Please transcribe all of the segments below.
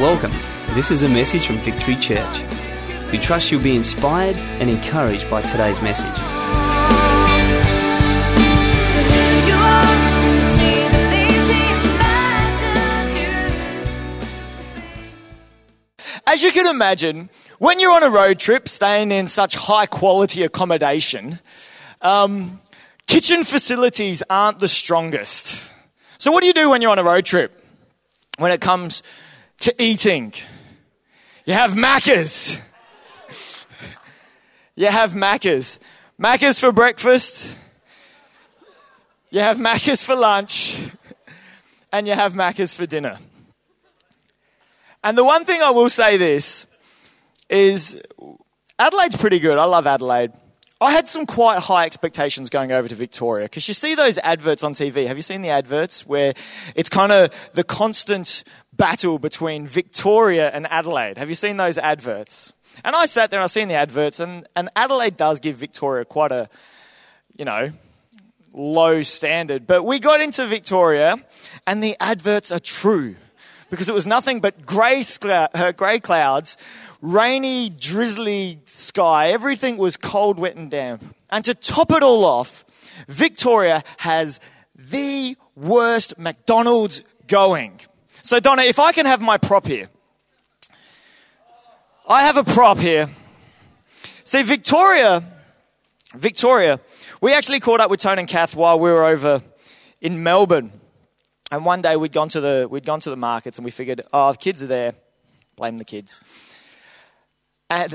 Welcome. This is a message from Victory Church. We trust you'll be inspired and encouraged by today's message. As you can imagine, when you're on a road trip staying in such high quality accommodation, um, kitchen facilities aren't the strongest. So, what do you do when you're on a road trip? When it comes to eating, you have Maccas. You have Maccas. Maccas for breakfast, you have Maccas for lunch, and you have Maccas for dinner. And the one thing I will say this is Adelaide's pretty good. I love Adelaide. I had some quite high expectations going over to Victoria because you see those adverts on TV. Have you seen the adverts where it's kind of the constant battle between Victoria and Adelaide? Have you seen those adverts? And I sat there and I seen the adverts, and, and Adelaide does give Victoria quite a, you know, low standard. But we got into Victoria, and the adverts are true because it was nothing but grey, uh, grey clouds, rainy, drizzly sky. Everything was cold, wet, and damp. And to top it all off, Victoria has the worst McDonald's going. So, Donna, if I can have my prop here. I have a prop here. See, Victoria, Victoria, we actually caught up with Tone and Kath while we were over in Melbourne. And one day we'd gone to the we'd gone to the markets and we figured, oh, the kids are there, blame the kids. And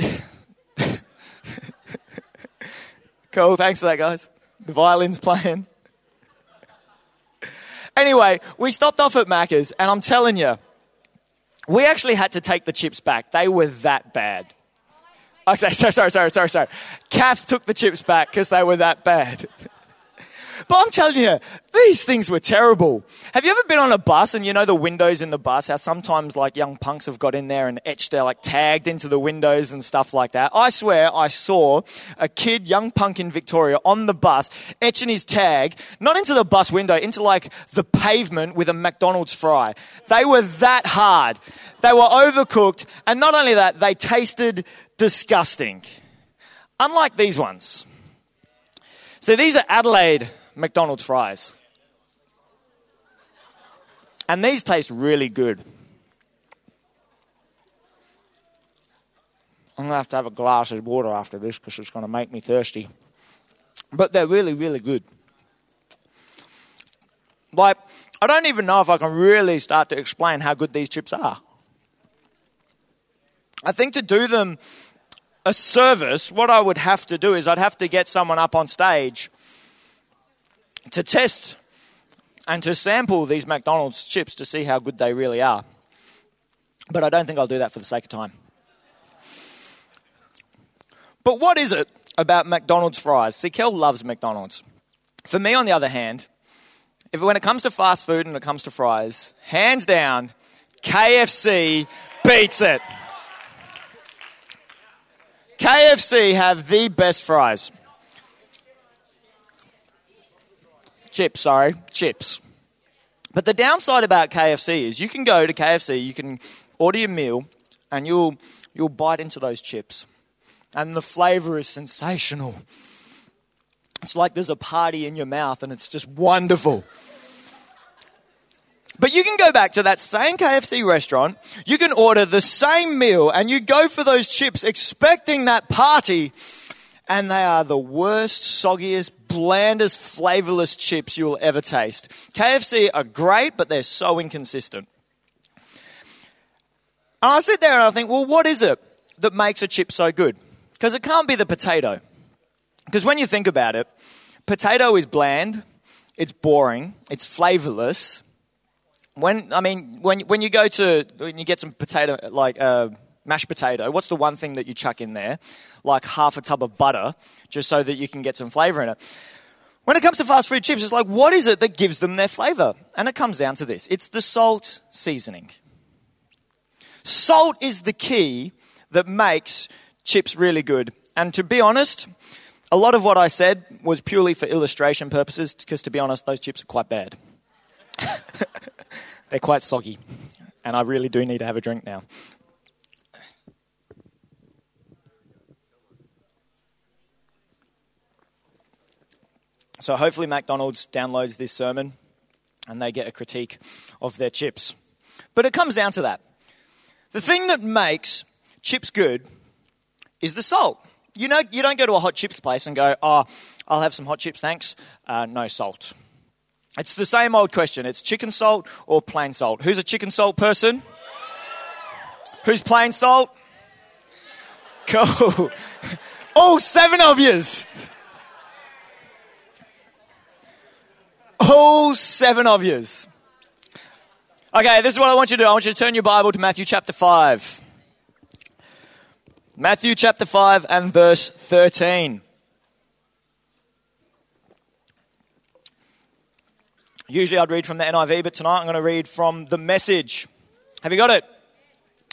cool, thanks for that, guys. The violin's playing. Anyway, we stopped off at Macca's, and I'm telling you, we actually had to take the chips back. They were that bad. Okay, sorry, sorry, sorry, sorry, sorry. Kath took the chips back because they were that bad. But I'm telling you, these things were terrible. Have you ever been on a bus and you know the windows in the bus, how sometimes like young punks have got in there and etched, uh, like tagged into the windows and stuff like that? I swear I saw a kid, young punk in Victoria on the bus, etching his tag, not into the bus window, into like the pavement with a McDonald's fry. They were that hard. They were overcooked. And not only that, they tasted disgusting. Unlike these ones. So these are Adelaide McDonald's fries. And these taste really good. I'm going to have to have a glass of water after this because it's going to make me thirsty. But they're really, really good. Like, I don't even know if I can really start to explain how good these chips are. I think to do them a service, what I would have to do is I'd have to get someone up on stage to test and to sample these McDonald's chips to see how good they really are. But I don't think I'll do that for the sake of time. But what is it about McDonald's fries? See, Kel loves McDonald's. For me, on the other hand, if when it comes to fast food and it comes to fries, hands down, KFC beats it. KFC have the best fries. Chips, sorry, chips. But the downside about KFC is you can go to KFC, you can order your meal, and you'll you'll bite into those chips, and the flavor is sensational. It's like there's a party in your mouth, and it's just wonderful. But you can go back to that same KFC restaurant, you can order the same meal, and you go for those chips expecting that party, and they are the worst, soggiest, blandest, flavorless chips you'll ever taste. KFC are great, but they're so inconsistent. And I sit there and I think, well, what is it that makes a chip so good? Because it can't be the potato. Because when you think about it, potato is bland, it's boring, it's flavorless. When I mean, when when you go to when you get some potato like uh, mashed potato, what's the one thing that you chuck in there? Like half a tub of butter, just so that you can get some flavor in it. When it comes to fast food chips, it's like, what is it that gives them their flavor? And it comes down to this it's the salt seasoning. Salt is the key that makes chips really good. And to be honest, a lot of what I said was purely for illustration purposes, because to be honest, those chips are quite bad. They're quite soggy. and I really do need to have a drink now. So hopefully McDonald's downloads this sermon and they get a critique of their chips. But it comes down to that. The thing that makes chips good is the salt. You know, you don't go to a hot chips place and go, "Oh, I'll have some hot chips, thanks." Uh, no salt. It's the same old question. It's chicken salt or plain salt. Who's a chicken salt person? Who's plain salt? Cool. All seven of yous. All seven of yous. Okay, this is what I want you to do. I want you to turn your Bible to Matthew chapter 5. Matthew chapter 5 and verse 13. Usually I'd read from the NIV, but tonight I'm going to read from the message. Have you got it?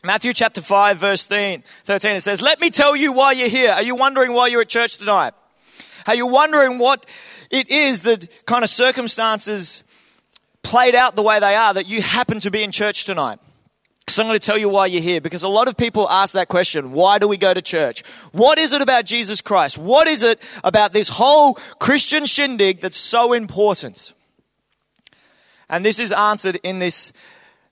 Matthew chapter 5, verse 13. It says, Let me tell you why you're here. Are you wondering why you're at church tonight? Are you wondering what it is the kind of circumstances played out the way they are that you happen to be in church tonight. So I'm going to tell you why you're here. Because a lot of people ask that question why do we go to church? What is it about Jesus Christ? What is it about this whole Christian shindig that's so important? And this is answered in this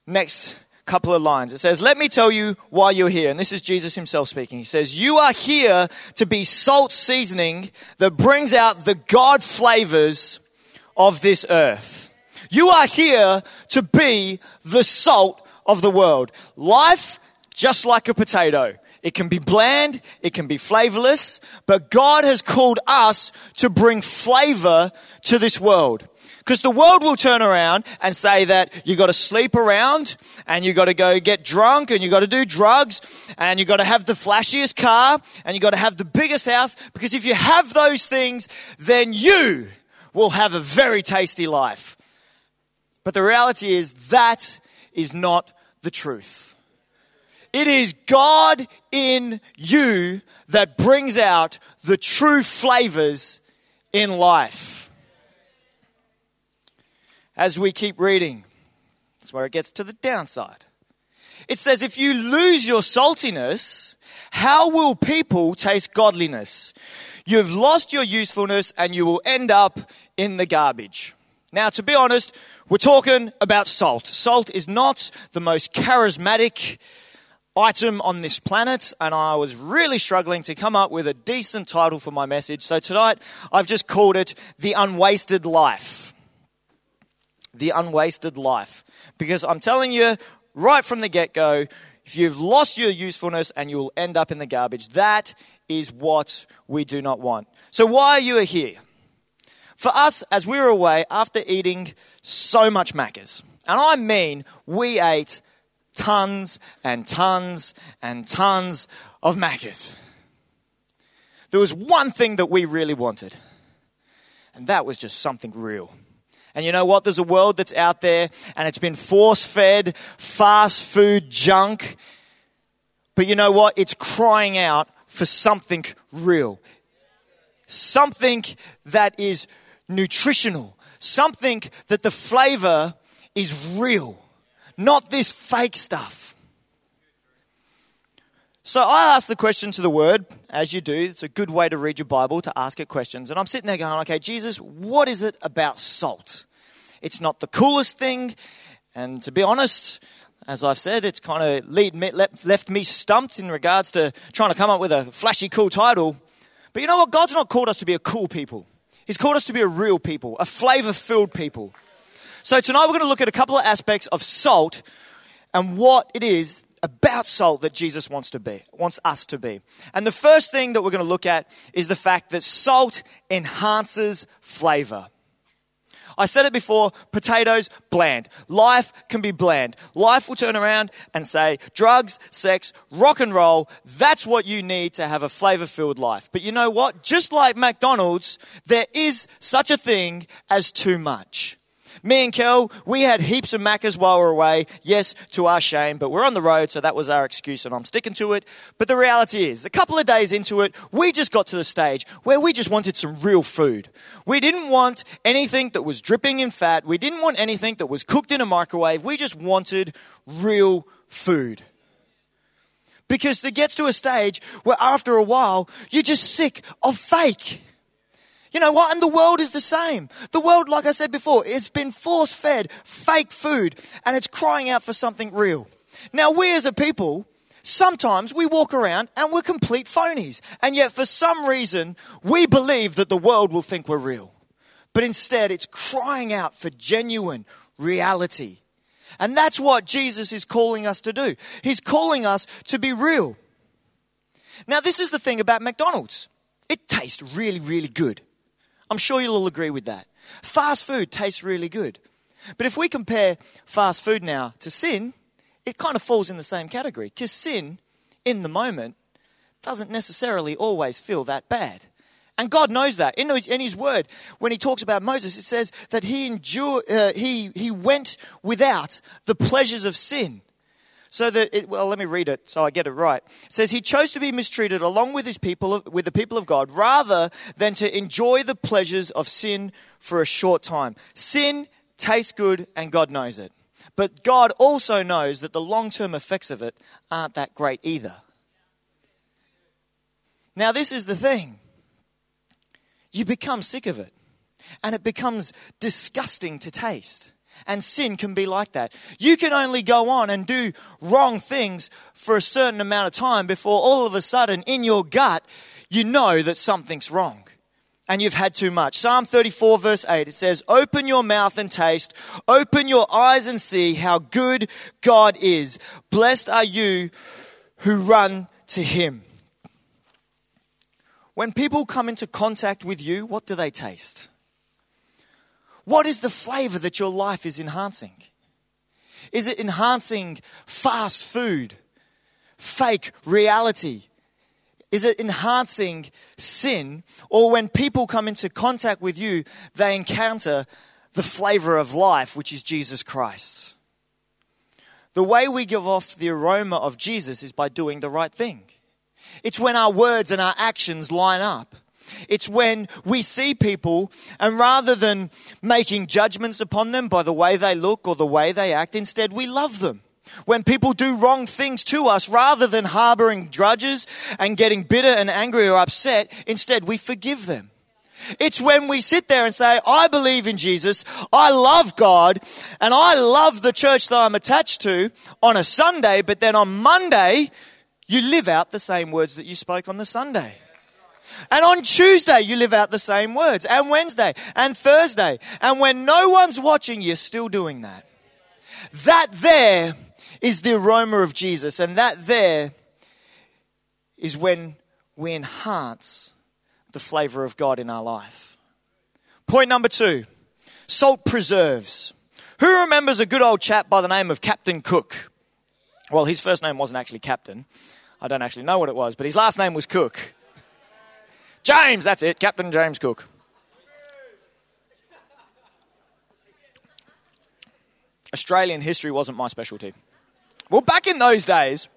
next couple of lines. It says, Let me tell you why you're here. And this is Jesus himself speaking. He says, You are here to be salt seasoning that brings out the God flavors of this earth. You are here to be the salt of the world. Life, just like a potato. It can be bland, it can be flavorless, but God has called us to bring flavor to this world. Because the world will turn around and say that you've got to sleep around and you've got to go get drunk and you've got to do drugs and you've got to have the flashiest car and you've got to have the biggest house because if you have those things, then you will have a very tasty life. But the reality is that is not the truth. It is God in you that brings out the true flavors in life as we keep reading. That's where it gets to the downside. It says, if you lose your saltiness, how will people taste godliness? You've lost your usefulness and you will end up in the garbage. Now, to be honest, we're talking about salt. Salt is not the most charismatic item on this planet, and I was really struggling to come up with a decent title for my message. So tonight, I've just called it The Unwasted Life the unwasted life. Because I'm telling you right from the get go, if you've lost your usefulness and you'll end up in the garbage, that is what we do not want. So, why are you here? For us, as we were away after eating so much Macca's, and I mean we ate tons and tons and tons of Macca's. There was one thing that we really wanted, and that was just something real. And you know what? There's a world that's out there and it's been force fed fast food junk. But you know what? It's crying out for something real. Something that is nutritional. Something that the flavor is real. Not this fake stuff. So I ask the question to the word, as you do. It's a good way to read your Bible, to ask it questions. And I'm sitting there going, okay, Jesus, what is it about salt? It's not the coolest thing. And to be honest, as I've said, it's kind of left me stumped in regards to trying to come up with a flashy, cool title. But you know what? God's not called us to be a cool people. He's called us to be a real people, a flavor filled people. So tonight we're going to look at a couple of aspects of salt and what it is about salt that Jesus wants to be, wants us to be. And the first thing that we're going to look at is the fact that salt enhances flavor. I said it before, potatoes, bland. Life can be bland. Life will turn around and say, drugs, sex, rock and roll, that's what you need to have a flavor filled life. But you know what? Just like McDonald's, there is such a thing as too much. Me and Kel, we had heaps of Maccas while we were away. Yes, to our shame, but we're on the road, so that was our excuse, and I'm sticking to it. But the reality is, a couple of days into it, we just got to the stage where we just wanted some real food. We didn't want anything that was dripping in fat. We didn't want anything that was cooked in a microwave. We just wanted real food. Because it gets to a stage where after a while, you're just sick of fake. You know what? And the world is the same. The world, like I said before, it's been force fed fake food and it's crying out for something real. Now, we as a people, sometimes we walk around and we're complete phonies. And yet, for some reason, we believe that the world will think we're real. But instead, it's crying out for genuine reality. And that's what Jesus is calling us to do. He's calling us to be real. Now, this is the thing about McDonald's it tastes really, really good. I'm sure you'll all agree with that. Fast food tastes really good. But if we compare fast food now to sin, it kind of falls in the same category because sin, in the moment, doesn't necessarily always feel that bad. And God knows that. In, in His Word, when He talks about Moses, it says that He, endured, uh, he, he went without the pleasures of sin so that it, well let me read it so i get it right. It says he chose to be mistreated along with his people with the people of god rather than to enjoy the pleasures of sin for a short time. Sin tastes good and god knows it. But god also knows that the long-term effects of it aren't that great either. Now this is the thing. You become sick of it and it becomes disgusting to taste and sin can be like that. You can only go on and do wrong things for a certain amount of time before all of a sudden, in your gut, you know that something's wrong and you've had too much. Psalm 34, verse 8, it says, Open your mouth and taste, open your eyes and see how good God is. Blessed are you who run to him. When people come into contact with you, what do they taste? What is the flavor that your life is enhancing? Is it enhancing fast food, fake reality? Is it enhancing sin? Or when people come into contact with you, they encounter the flavor of life, which is Jesus Christ? The way we give off the aroma of Jesus is by doing the right thing. It's when our words and our actions line up. It's when we see people and rather than making judgments upon them by the way they look or the way they act, instead we love them. When people do wrong things to us, rather than harboring grudges and getting bitter and angry or upset, instead we forgive them. It's when we sit there and say, I believe in Jesus, I love God, and I love the church that I'm attached to on a Sunday, but then on Monday, you live out the same words that you spoke on the Sunday. And on Tuesday, you live out the same words. And Wednesday and Thursday. And when no one's watching, you're still doing that. That there is the aroma of Jesus. And that there is when we enhance the flavor of God in our life. Point number two salt preserves. Who remembers a good old chap by the name of Captain Cook? Well, his first name wasn't actually Captain. I don't actually know what it was, but his last name was Cook. James, that's it, Captain James Cook. Australian history wasn't my specialty. Well, back in those days,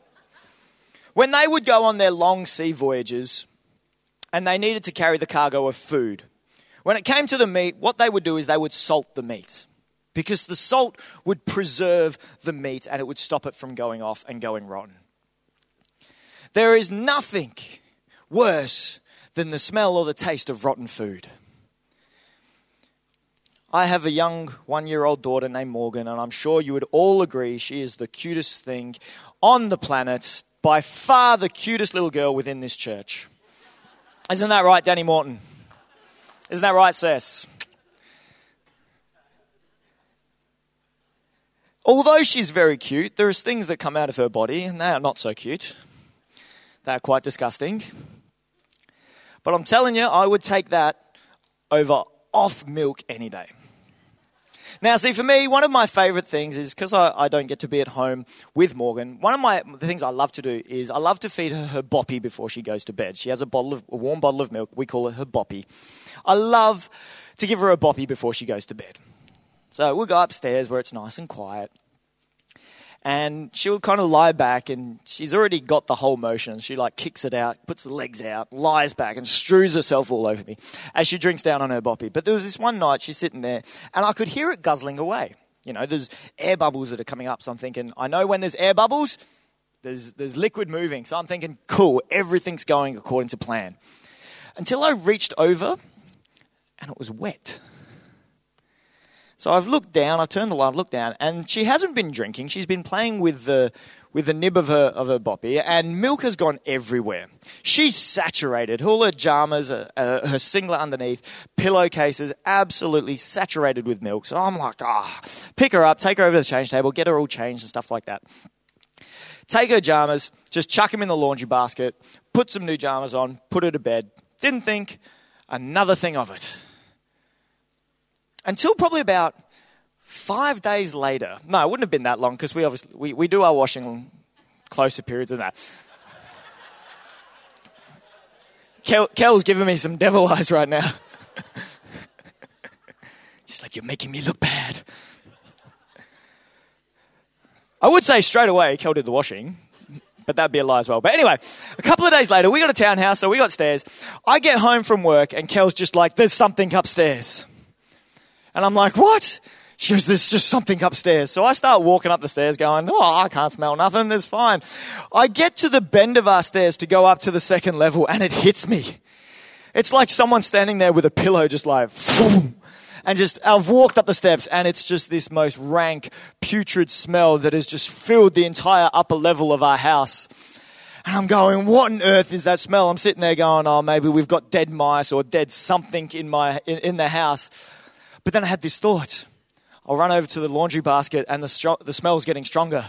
when they would go on their long sea voyages and they needed to carry the cargo of food, when it came to the meat, what they would do is they would salt the meat because the salt would preserve the meat and it would stop it from going off and going rotten. There is nothing worse than the smell or the taste of rotten food. I have a young one year old daughter named Morgan, and I'm sure you would all agree she is the cutest thing on the planet, by far the cutest little girl within this church. Isn't that right, Danny Morton? Isn't that right, Cess? Although she's very cute, there is things that come out of her body, and they are not so cute. They are quite disgusting. But I'm telling you, I would take that over off milk any day. Now, see, for me, one of my favorite things is because I, I, don't get to be at home with Morgan. One of my the things I love to do is I love to feed her her boppy before she goes to bed. She has a bottle of a warm bottle of milk. We call it her boppy. I love to give her a boppy before she goes to bed. So we'll go upstairs where it's nice and quiet. And she'll kind of lie back and she's already got the whole motion. She like kicks it out, puts the legs out, lies back and strews herself all over me as she drinks down on her boppy. But there was this one night she's sitting there and I could hear it guzzling away. You know, there's air bubbles that are coming up. So I'm thinking, I know when there's air bubbles, there's, there's liquid moving. So I'm thinking, cool, everything's going according to plan. Until I reached over and it was wet. So I've looked down, I've turned the light, looked down, and she hasn't been drinking. She's been playing with the with the nib of her of her boppy, and milk has gone everywhere. She's saturated. All her jammers, uh, uh, her singlet underneath, pillowcases, absolutely saturated with milk. So I'm like, ah, oh. pick her up, take her over to the change table, get her all changed and stuff like that. Take her jammers, just chuck them in the laundry basket, put some new jammers on, put her to bed. Didn't think another thing of it. Until probably about five days later. No, it wouldn't have been that long because we obviously we, we do our washing closer periods than that. Kel, Kel's giving me some devil eyes right now. She's like, You're making me look bad. I would say straight away, Kel did the washing, but that'd be a lie as well. But anyway, a couple of days later, we got a townhouse, so we got stairs. I get home from work, and Kel's just like, There's something upstairs. And I'm like, what? She goes, there's just something upstairs. So I start walking up the stairs going, oh, I can't smell nothing. It's fine. I get to the bend of our stairs to go up to the second level and it hits me. It's like someone standing there with a pillow just like, and just, I've walked up the steps and it's just this most rank, putrid smell that has just filled the entire upper level of our house. And I'm going, what on earth is that smell? I'm sitting there going, oh, maybe we've got dead mice or dead something in my, in, in the house. But then I had this thought. I'll run over to the laundry basket and the, the smell's getting stronger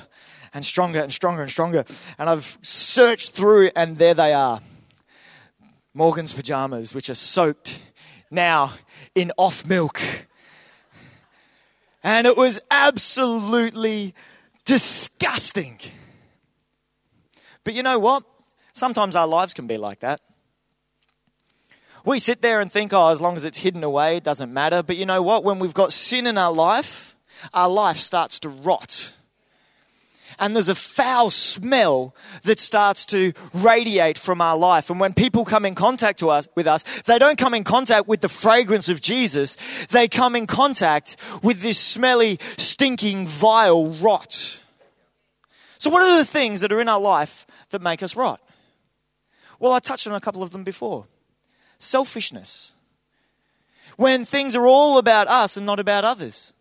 and stronger and stronger and stronger. And I've searched through and there they are. Morgan's pajamas, which are soaked now in off milk. And it was absolutely disgusting. But you know what? Sometimes our lives can be like that. We sit there and think, oh, as long as it's hidden away, it doesn't matter. But you know what? When we've got sin in our life, our life starts to rot. And there's a foul smell that starts to radiate from our life. And when people come in contact to us, with us, they don't come in contact with the fragrance of Jesus. They come in contact with this smelly, stinking, vile rot. So, what are the things that are in our life that make us rot? Well, I touched on a couple of them before selfishness. When things are all about us and not about others.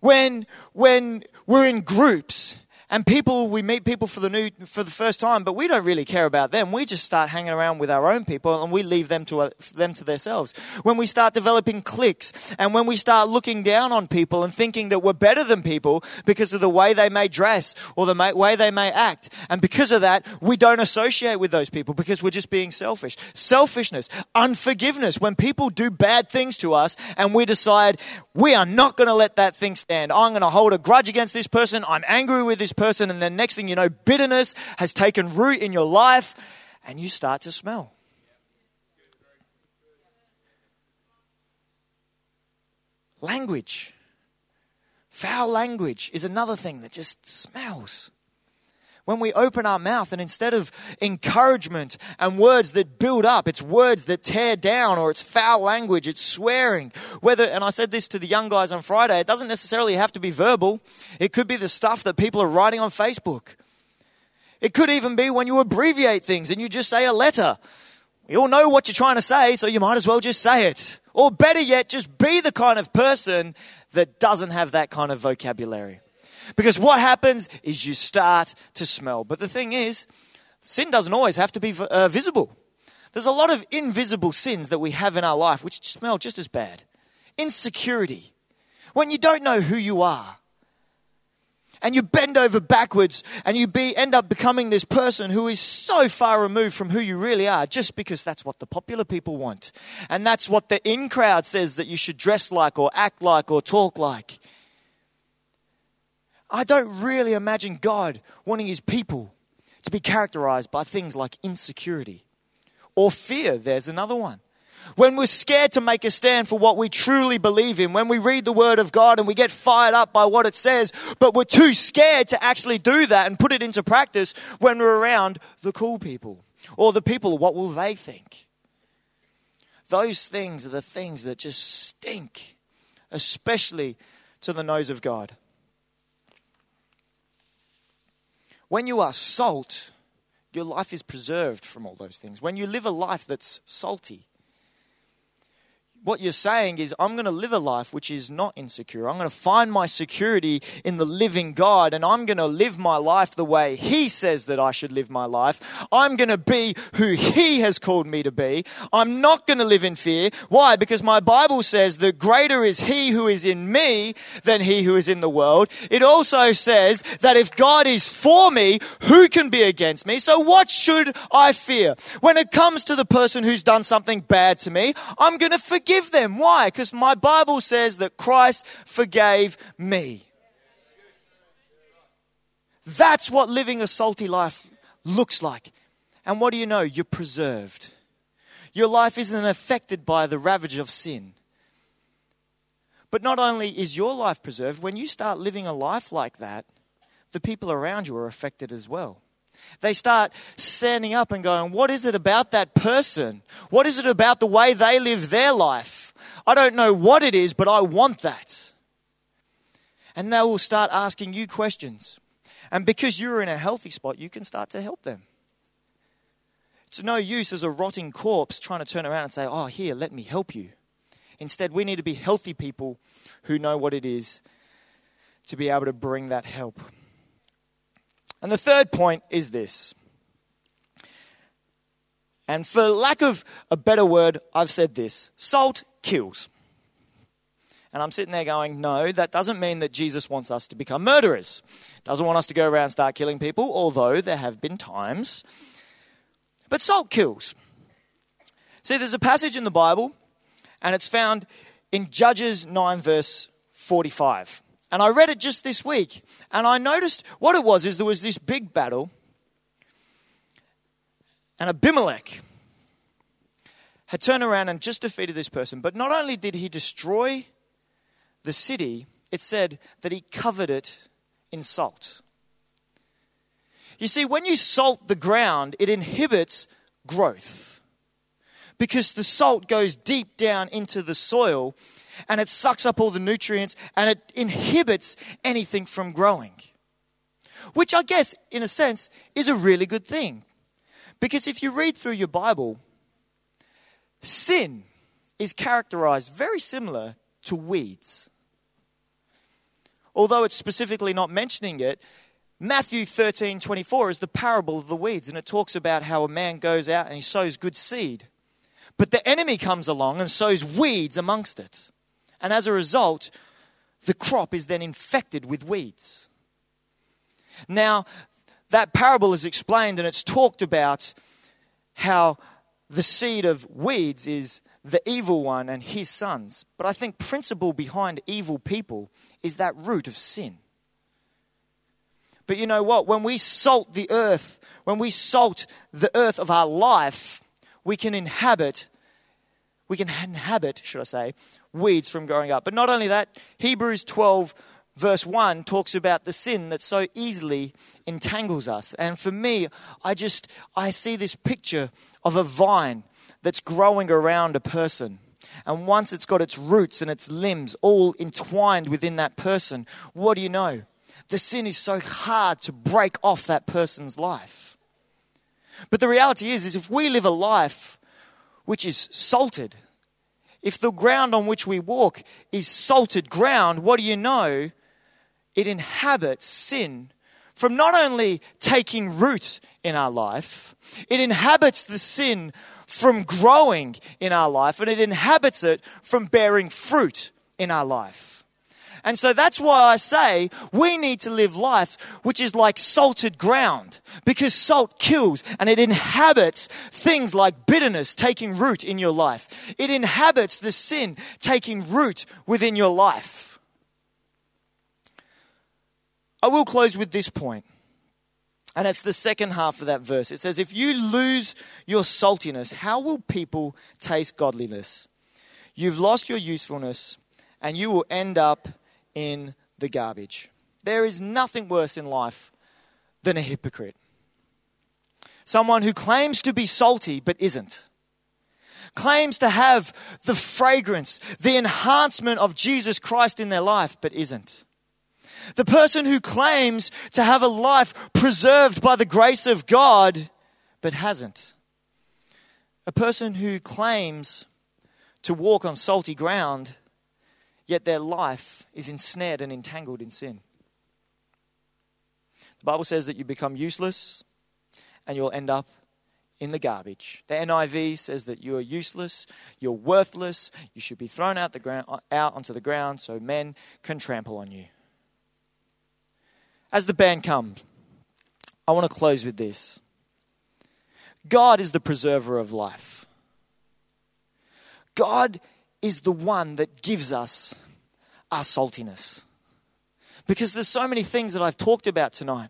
When, when we're in groups and people, we meet people for the new, for the first time, but we don't really care about them. We just start hanging around with our own people and we leave them to, uh, them to themselves. When we start developing cliques and when we start looking down on people and thinking that we're better than people because of the way they may dress or the way they may act. And because of that, we don't associate with those people because we're just being selfish. Selfishness, unforgiveness. When people do bad things to us and we decide we are not going to let that thing stand. I'm going to hold a grudge against this person. I'm angry with this person person, and then next thing you know, bitterness has taken root in your life, and you start to smell. Language. Foul language is another thing that just smells when we open our mouth and instead of encouragement and words that build up, it's words that tear down or it's foul language, it's swearing. Whether, and I said this to the young guys on Friday, it doesn't necessarily have to be verbal. It could be the stuff that people are writing on Facebook. It could even be when you abbreviate things and you just say a letter. You all know what you're trying to say, so you might as well just say it. Or better yet, just be the kind of person that doesn't have that kind of vocabulary. Because what happens is you start to smell. But the thing is, sin doesn't always have to be uh, visible. There's a lot of invisible sins that we have in our life which smell just as bad. Insecurity. When you don't know who you are. And you bend over backwards and you be, end up becoming this person who is so far removed from who you really are just because that's what the popular people want. And that's what the in crowd says that you should dress like or act like or talk like. I don't really imagine God wanting his people to be characterized by things like insecurity or fear. There's another one. when we're scared to make a stand for what we truly believe in, when we read the Word of God and we get fired up by what it says, but we're too scared to actually do that and put it into practice when we're around the cool people or the people, what will they think? Those things are the things that just stink, especially to the nose of God. When you are salt, your life is preserved from all those things. When you live a life that's salty, what you're saying is, I'm going to live a life which is not insecure. I'm going to find my security in the living God, and I'm going to live my life the way He says that I should live my life. I'm going to be who He has called me to be. I'm not going to live in fear. Why? Because my Bible says that greater is He who is in me than He who is in the world. It also says that if God is for me, who can be against me? So what should I fear? When it comes to the person who's done something bad to me, I'm going to forgive forgive them. Why? Because my Bible says that Christ forgave me. That's what living a salty life looks like. And what do you know? You're preserved. Your life isn't affected by the ravage of sin. But not only is your life preserved, when you start living a life like that, the people around you are affected as well. They start standing up and going, What is it about that person? What is it about the way they live their life? I don't know what it is, but I want that. And they will start asking you questions. And because you're in a healthy spot, you can start to help them. It's no use as a rotting corpse trying to turn around and say, Oh, here, let me help you. Instead, we need to be healthy people who know what it is to be able to bring that help. And the third point is this. And for lack of a better word, I've said this salt kills. And I'm sitting there going, no, that doesn't mean that Jesus wants us to become murderers. Doesn't want us to go around start killing people, although there have been times. But salt kills. See, there's a passage in the Bible, and it's found in Judges 9, verse 45. And I read it just this week. And I noticed what it was is there was this big battle. And Abimelech had turned around and just defeated this person. But not only did he destroy the city, it said that he covered it in salt. You see, when you salt the ground, it inhibits growth because the salt goes deep down into the soil and it sucks up all the nutrients and it inhibits anything from growing. Which I guess, in a sense, is a really good thing. Because if you read through your Bible, sin is characterized very similar to weeds. Although it's specifically not mentioning it, Matthew 13 24 is the parable of the weeds, and it talks about how a man goes out and he sows good seed. But the enemy comes along and sows weeds amongst it. And as a result, the crop is then infected with weeds. Now, that parable is explained and it's talked about how the seed of weeds is the evil one and his sons. But I think principle behind evil people is that root of sin. But you know what? When we salt the earth, when we salt the earth of our life, we can inhabit, we can inhabit, should I say, weeds from growing up. But not only that, Hebrews 12, verse 1 talks about the sin that so easily entangles us. And for me, I just, I see this picture of a vine that's growing around a person. And once it's got its roots and its limbs all entwined within that person, what do you know? The sin is so hard to break off that person's life. But the reality is, is if we live a life which is salted, if the ground on which we walk is salted ground, what do you know? It inhabits sin from not only taking root in our life, it inhabits the sin from growing in our life, and it inhabits it from bearing fruit in our life. And so that's why I say we need to live life which is like salted ground because salt kills and it inhabits things like bitterness taking root in your life. It inhabits the sin taking root within your life. I will close with this point. And it's the second half of that verse. It says, If you lose your saltiness, how will people taste godliness? You've lost your usefulness, and you will end up in the garbage. There is nothing worse in life than a hypocrite. Someone who claims to be salty but isn't. Claims to have the fragrance, the enhancement of Jesus Christ in their life but isn't. The person who claims to have a life preserved by the grace of God but hasn't. A person who claims to walk on salty ground, yet their life is ensnared and entangled in sin. The Bible says that you become useless and you'll end up in the garbage. The NIV says that you are useless, you're worthless, you should be thrown out, the ground, out onto the ground so men can trample on you. As the band comes, I want to close with this God is the preserver of life. God is the one that gives us our saltiness. Because there's so many things that I've talked about tonight.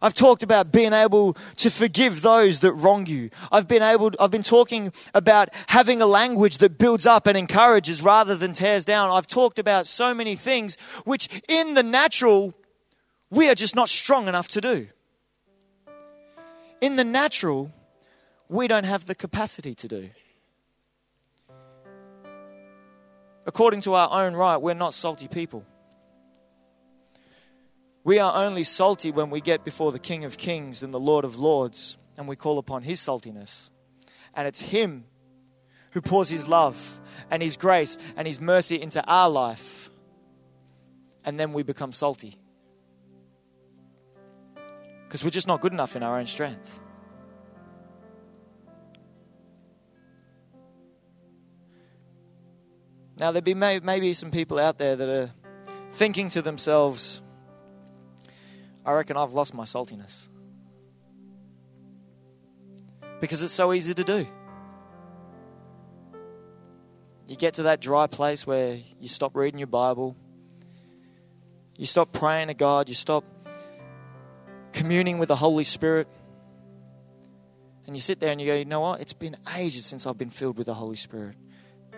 I've talked about being able to forgive those that wrong you. I've been able I've been talking about having a language that builds up and encourages rather than tears down. I've talked about so many things which in the natural we are just not strong enough to do. In the natural, we don't have the capacity to do. According to our own right, we're not salty people. We are only salty when we get before the King of Kings and the Lord of Lords and we call upon His saltiness. And it's Him who pours His love and His grace and His mercy into our life. And then we become salty because we're just not good enough in our own strength. Now, there be may, maybe some people out there that are thinking to themselves, I reckon I've lost my saltiness. Because it's so easy to do. You get to that dry place where you stop reading your Bible, you stop praying to God, you stop communing with the Holy Spirit. And you sit there and you go, you know what? It's been ages since I've been filled with the Holy Spirit.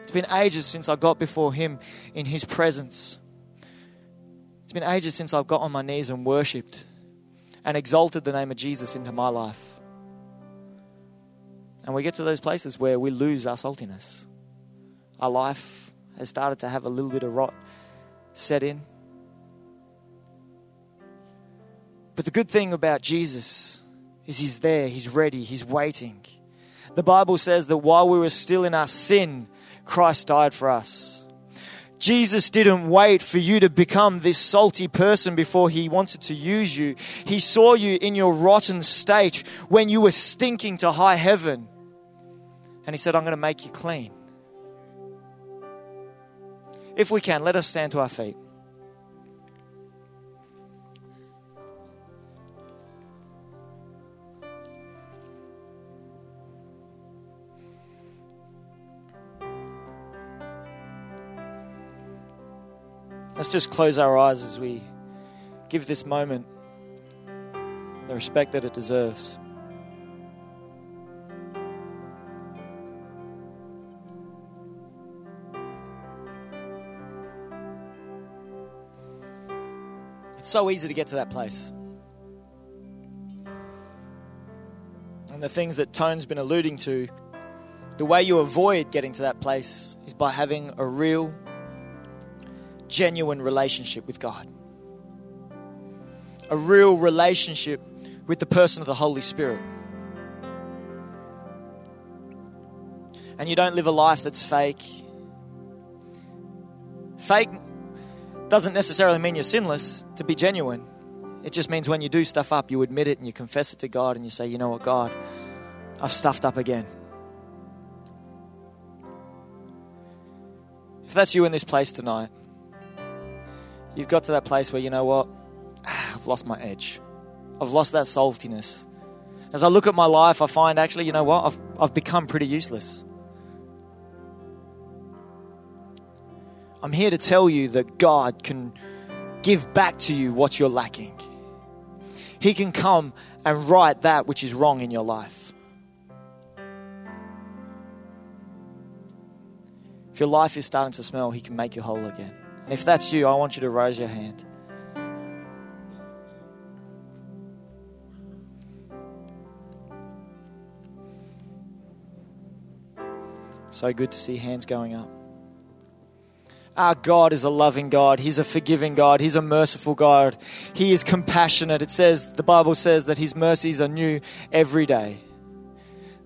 It's been ages since I got before Him in His presence. It's been ages since I've got on my knees and worshipped and exalted the name of Jesus into my life. And we get to those places where we lose our saltiness. Our life has started to have a little bit of rot set in. But the good thing about Jesus is he's there, he's ready, he's waiting. The Bible says that while we were still in our sin, Christ died for us. Jesus didn't wait for you to become this salty person before he wanted to use you. He saw you in your rotten state when you were stinking to high heaven. And he said, I'm going to make you clean. If we can, let us stand to our feet. Let's just close our eyes as we give this moment the respect that it deserves. It's so easy to get to that place. And the things that Tone's been alluding to, the way you avoid getting to that place is by having a real genuine relationship with God, a real relationship with the person of the Holy Spirit. And you don't live a life that's fake. Fake doesn't necessarily mean you're sinless, to be genuine. It just means when you do stuff up, you admit it and you confess it to God and you say, you know what, God, I've stuffed up again. If that's you in this place tonight, you've got to that place where you know what? I've lost my edge. I've lost that saltiness. As I look at my life, I find actually, you know what? I've, I've become pretty useless. I'm here to tell you that God can give back to you what you're lacking. He can come and right that which is wrong in your life. If your life is starting to smell, He can make you whole again. And if that's you, I want you to raise your hand. So good to see hands going up. Our God is a loving God. He's a forgiving God. He's a merciful God. He is compassionate. It says, the Bible says that His mercies are new every day.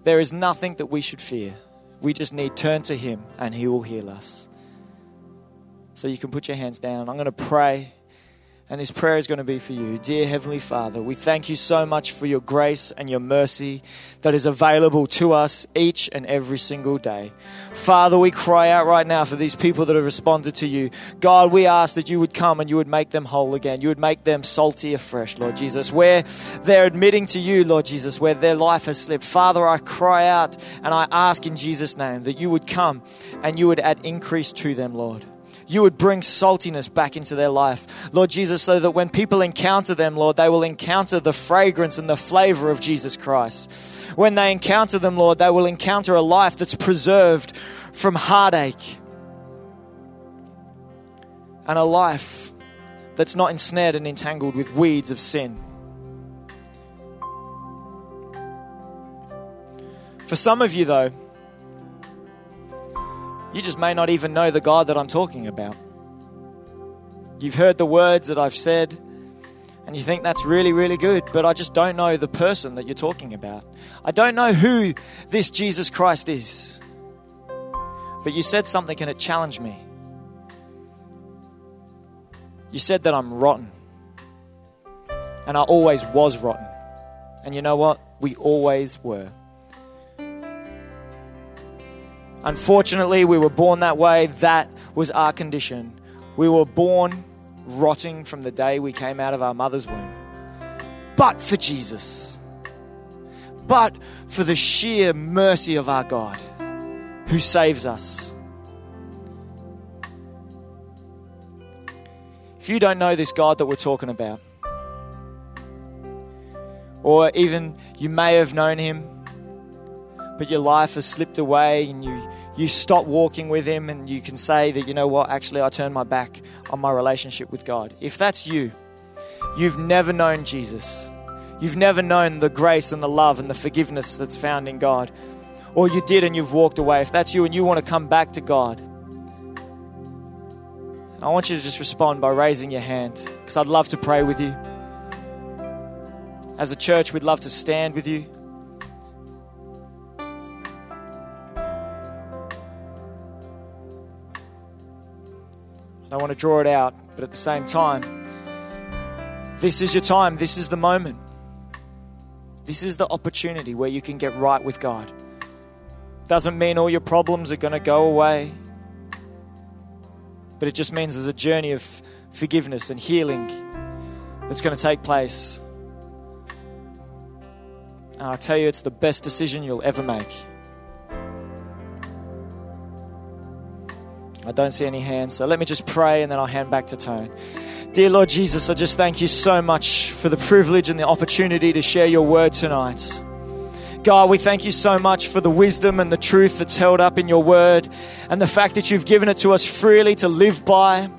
There is nothing that we should fear. We just need turn to Him and He will heal us. So you can put your hands down. I'm going to pray. And this prayer is going to be for you. Dear Heavenly Father, we thank you so much for your grace and your mercy that is available to us each and every single day. Father, we cry out right now for these people that have responded to you. God, we ask that you would come and you would make them whole again. You would make them salty afresh, Lord Jesus. Where they're admitting to you, Lord Jesus, where their life has slipped. Father, I cry out and I ask in Jesus' name that you would come and you would add increase to them, Lord you would bring saltiness back into their life. Lord Jesus, so that when people encounter them, Lord, they will encounter the fragrance and the flavor of Jesus Christ. When they encounter them, Lord, they will encounter a life that's preserved from heartache and a life that's not ensnared and entangled with weeds of sin. For some of you, though, you just may not even know the God that I'm talking about. You've heard the words that I've said, and you think that's really, really good, but I just don't know the person that you're talking about. I don't know who this Jesus Christ is. But you said something and it challenged me. You said that I'm rotten. And I always was rotten. And you know what? We always were. Unfortunately, we were born that way. That was our condition. We were born rotting from the day we came out of our mother's womb. But for Jesus, but for the sheer mercy of our God who saves us. If you don't know this God that we're talking about, or even you may have known him but your life has slipped away and you, you stop walking with Him and you can say that, you know what, actually, I turned my back on my relationship with God. If that's you, you've never known Jesus. You've never known the grace and the love and the forgiveness that's found in God. Or you did and you've walked away. If that's you and you want to come back to God, I want you to just respond by raising your hand because I'd love to pray with you. As a church, we'd love to stand with you. I want to draw it out, but at the same time, this is your time. This is the moment. This is the opportunity where you can get right with God. Doesn't mean all your problems are going to go away, but it just means there's a journey of forgiveness and healing that's going to take place. And I tell you, it's the best decision you'll ever make. I don't see any hands. So let me just pray and then I'll hand back to Tone. Dear Lord Jesus, I just thank you so much for the privilege and the opportunity to share your word tonight. God, we thank you so much for the wisdom and the truth that's held up in your word and the fact that you've given it to us freely to live by.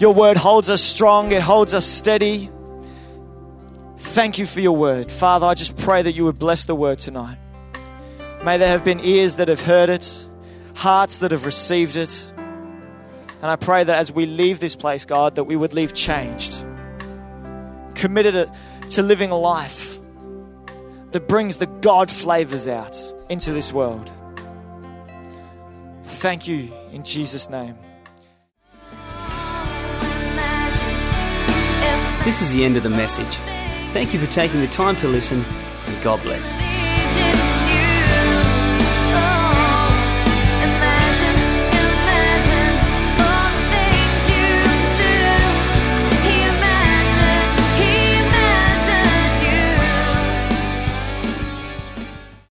Your word holds us strong, it holds us steady. Thank you for your word. Father, I just pray that you would bless the word tonight. May there have been ears that have heard it, hearts that have received it. And I pray that as we leave this place, God, that we would leave changed, committed to living a life that brings the God flavors out into this world. Thank you in Jesus' name. This is the end of the message. Thank you for taking the time to listen, and God bless.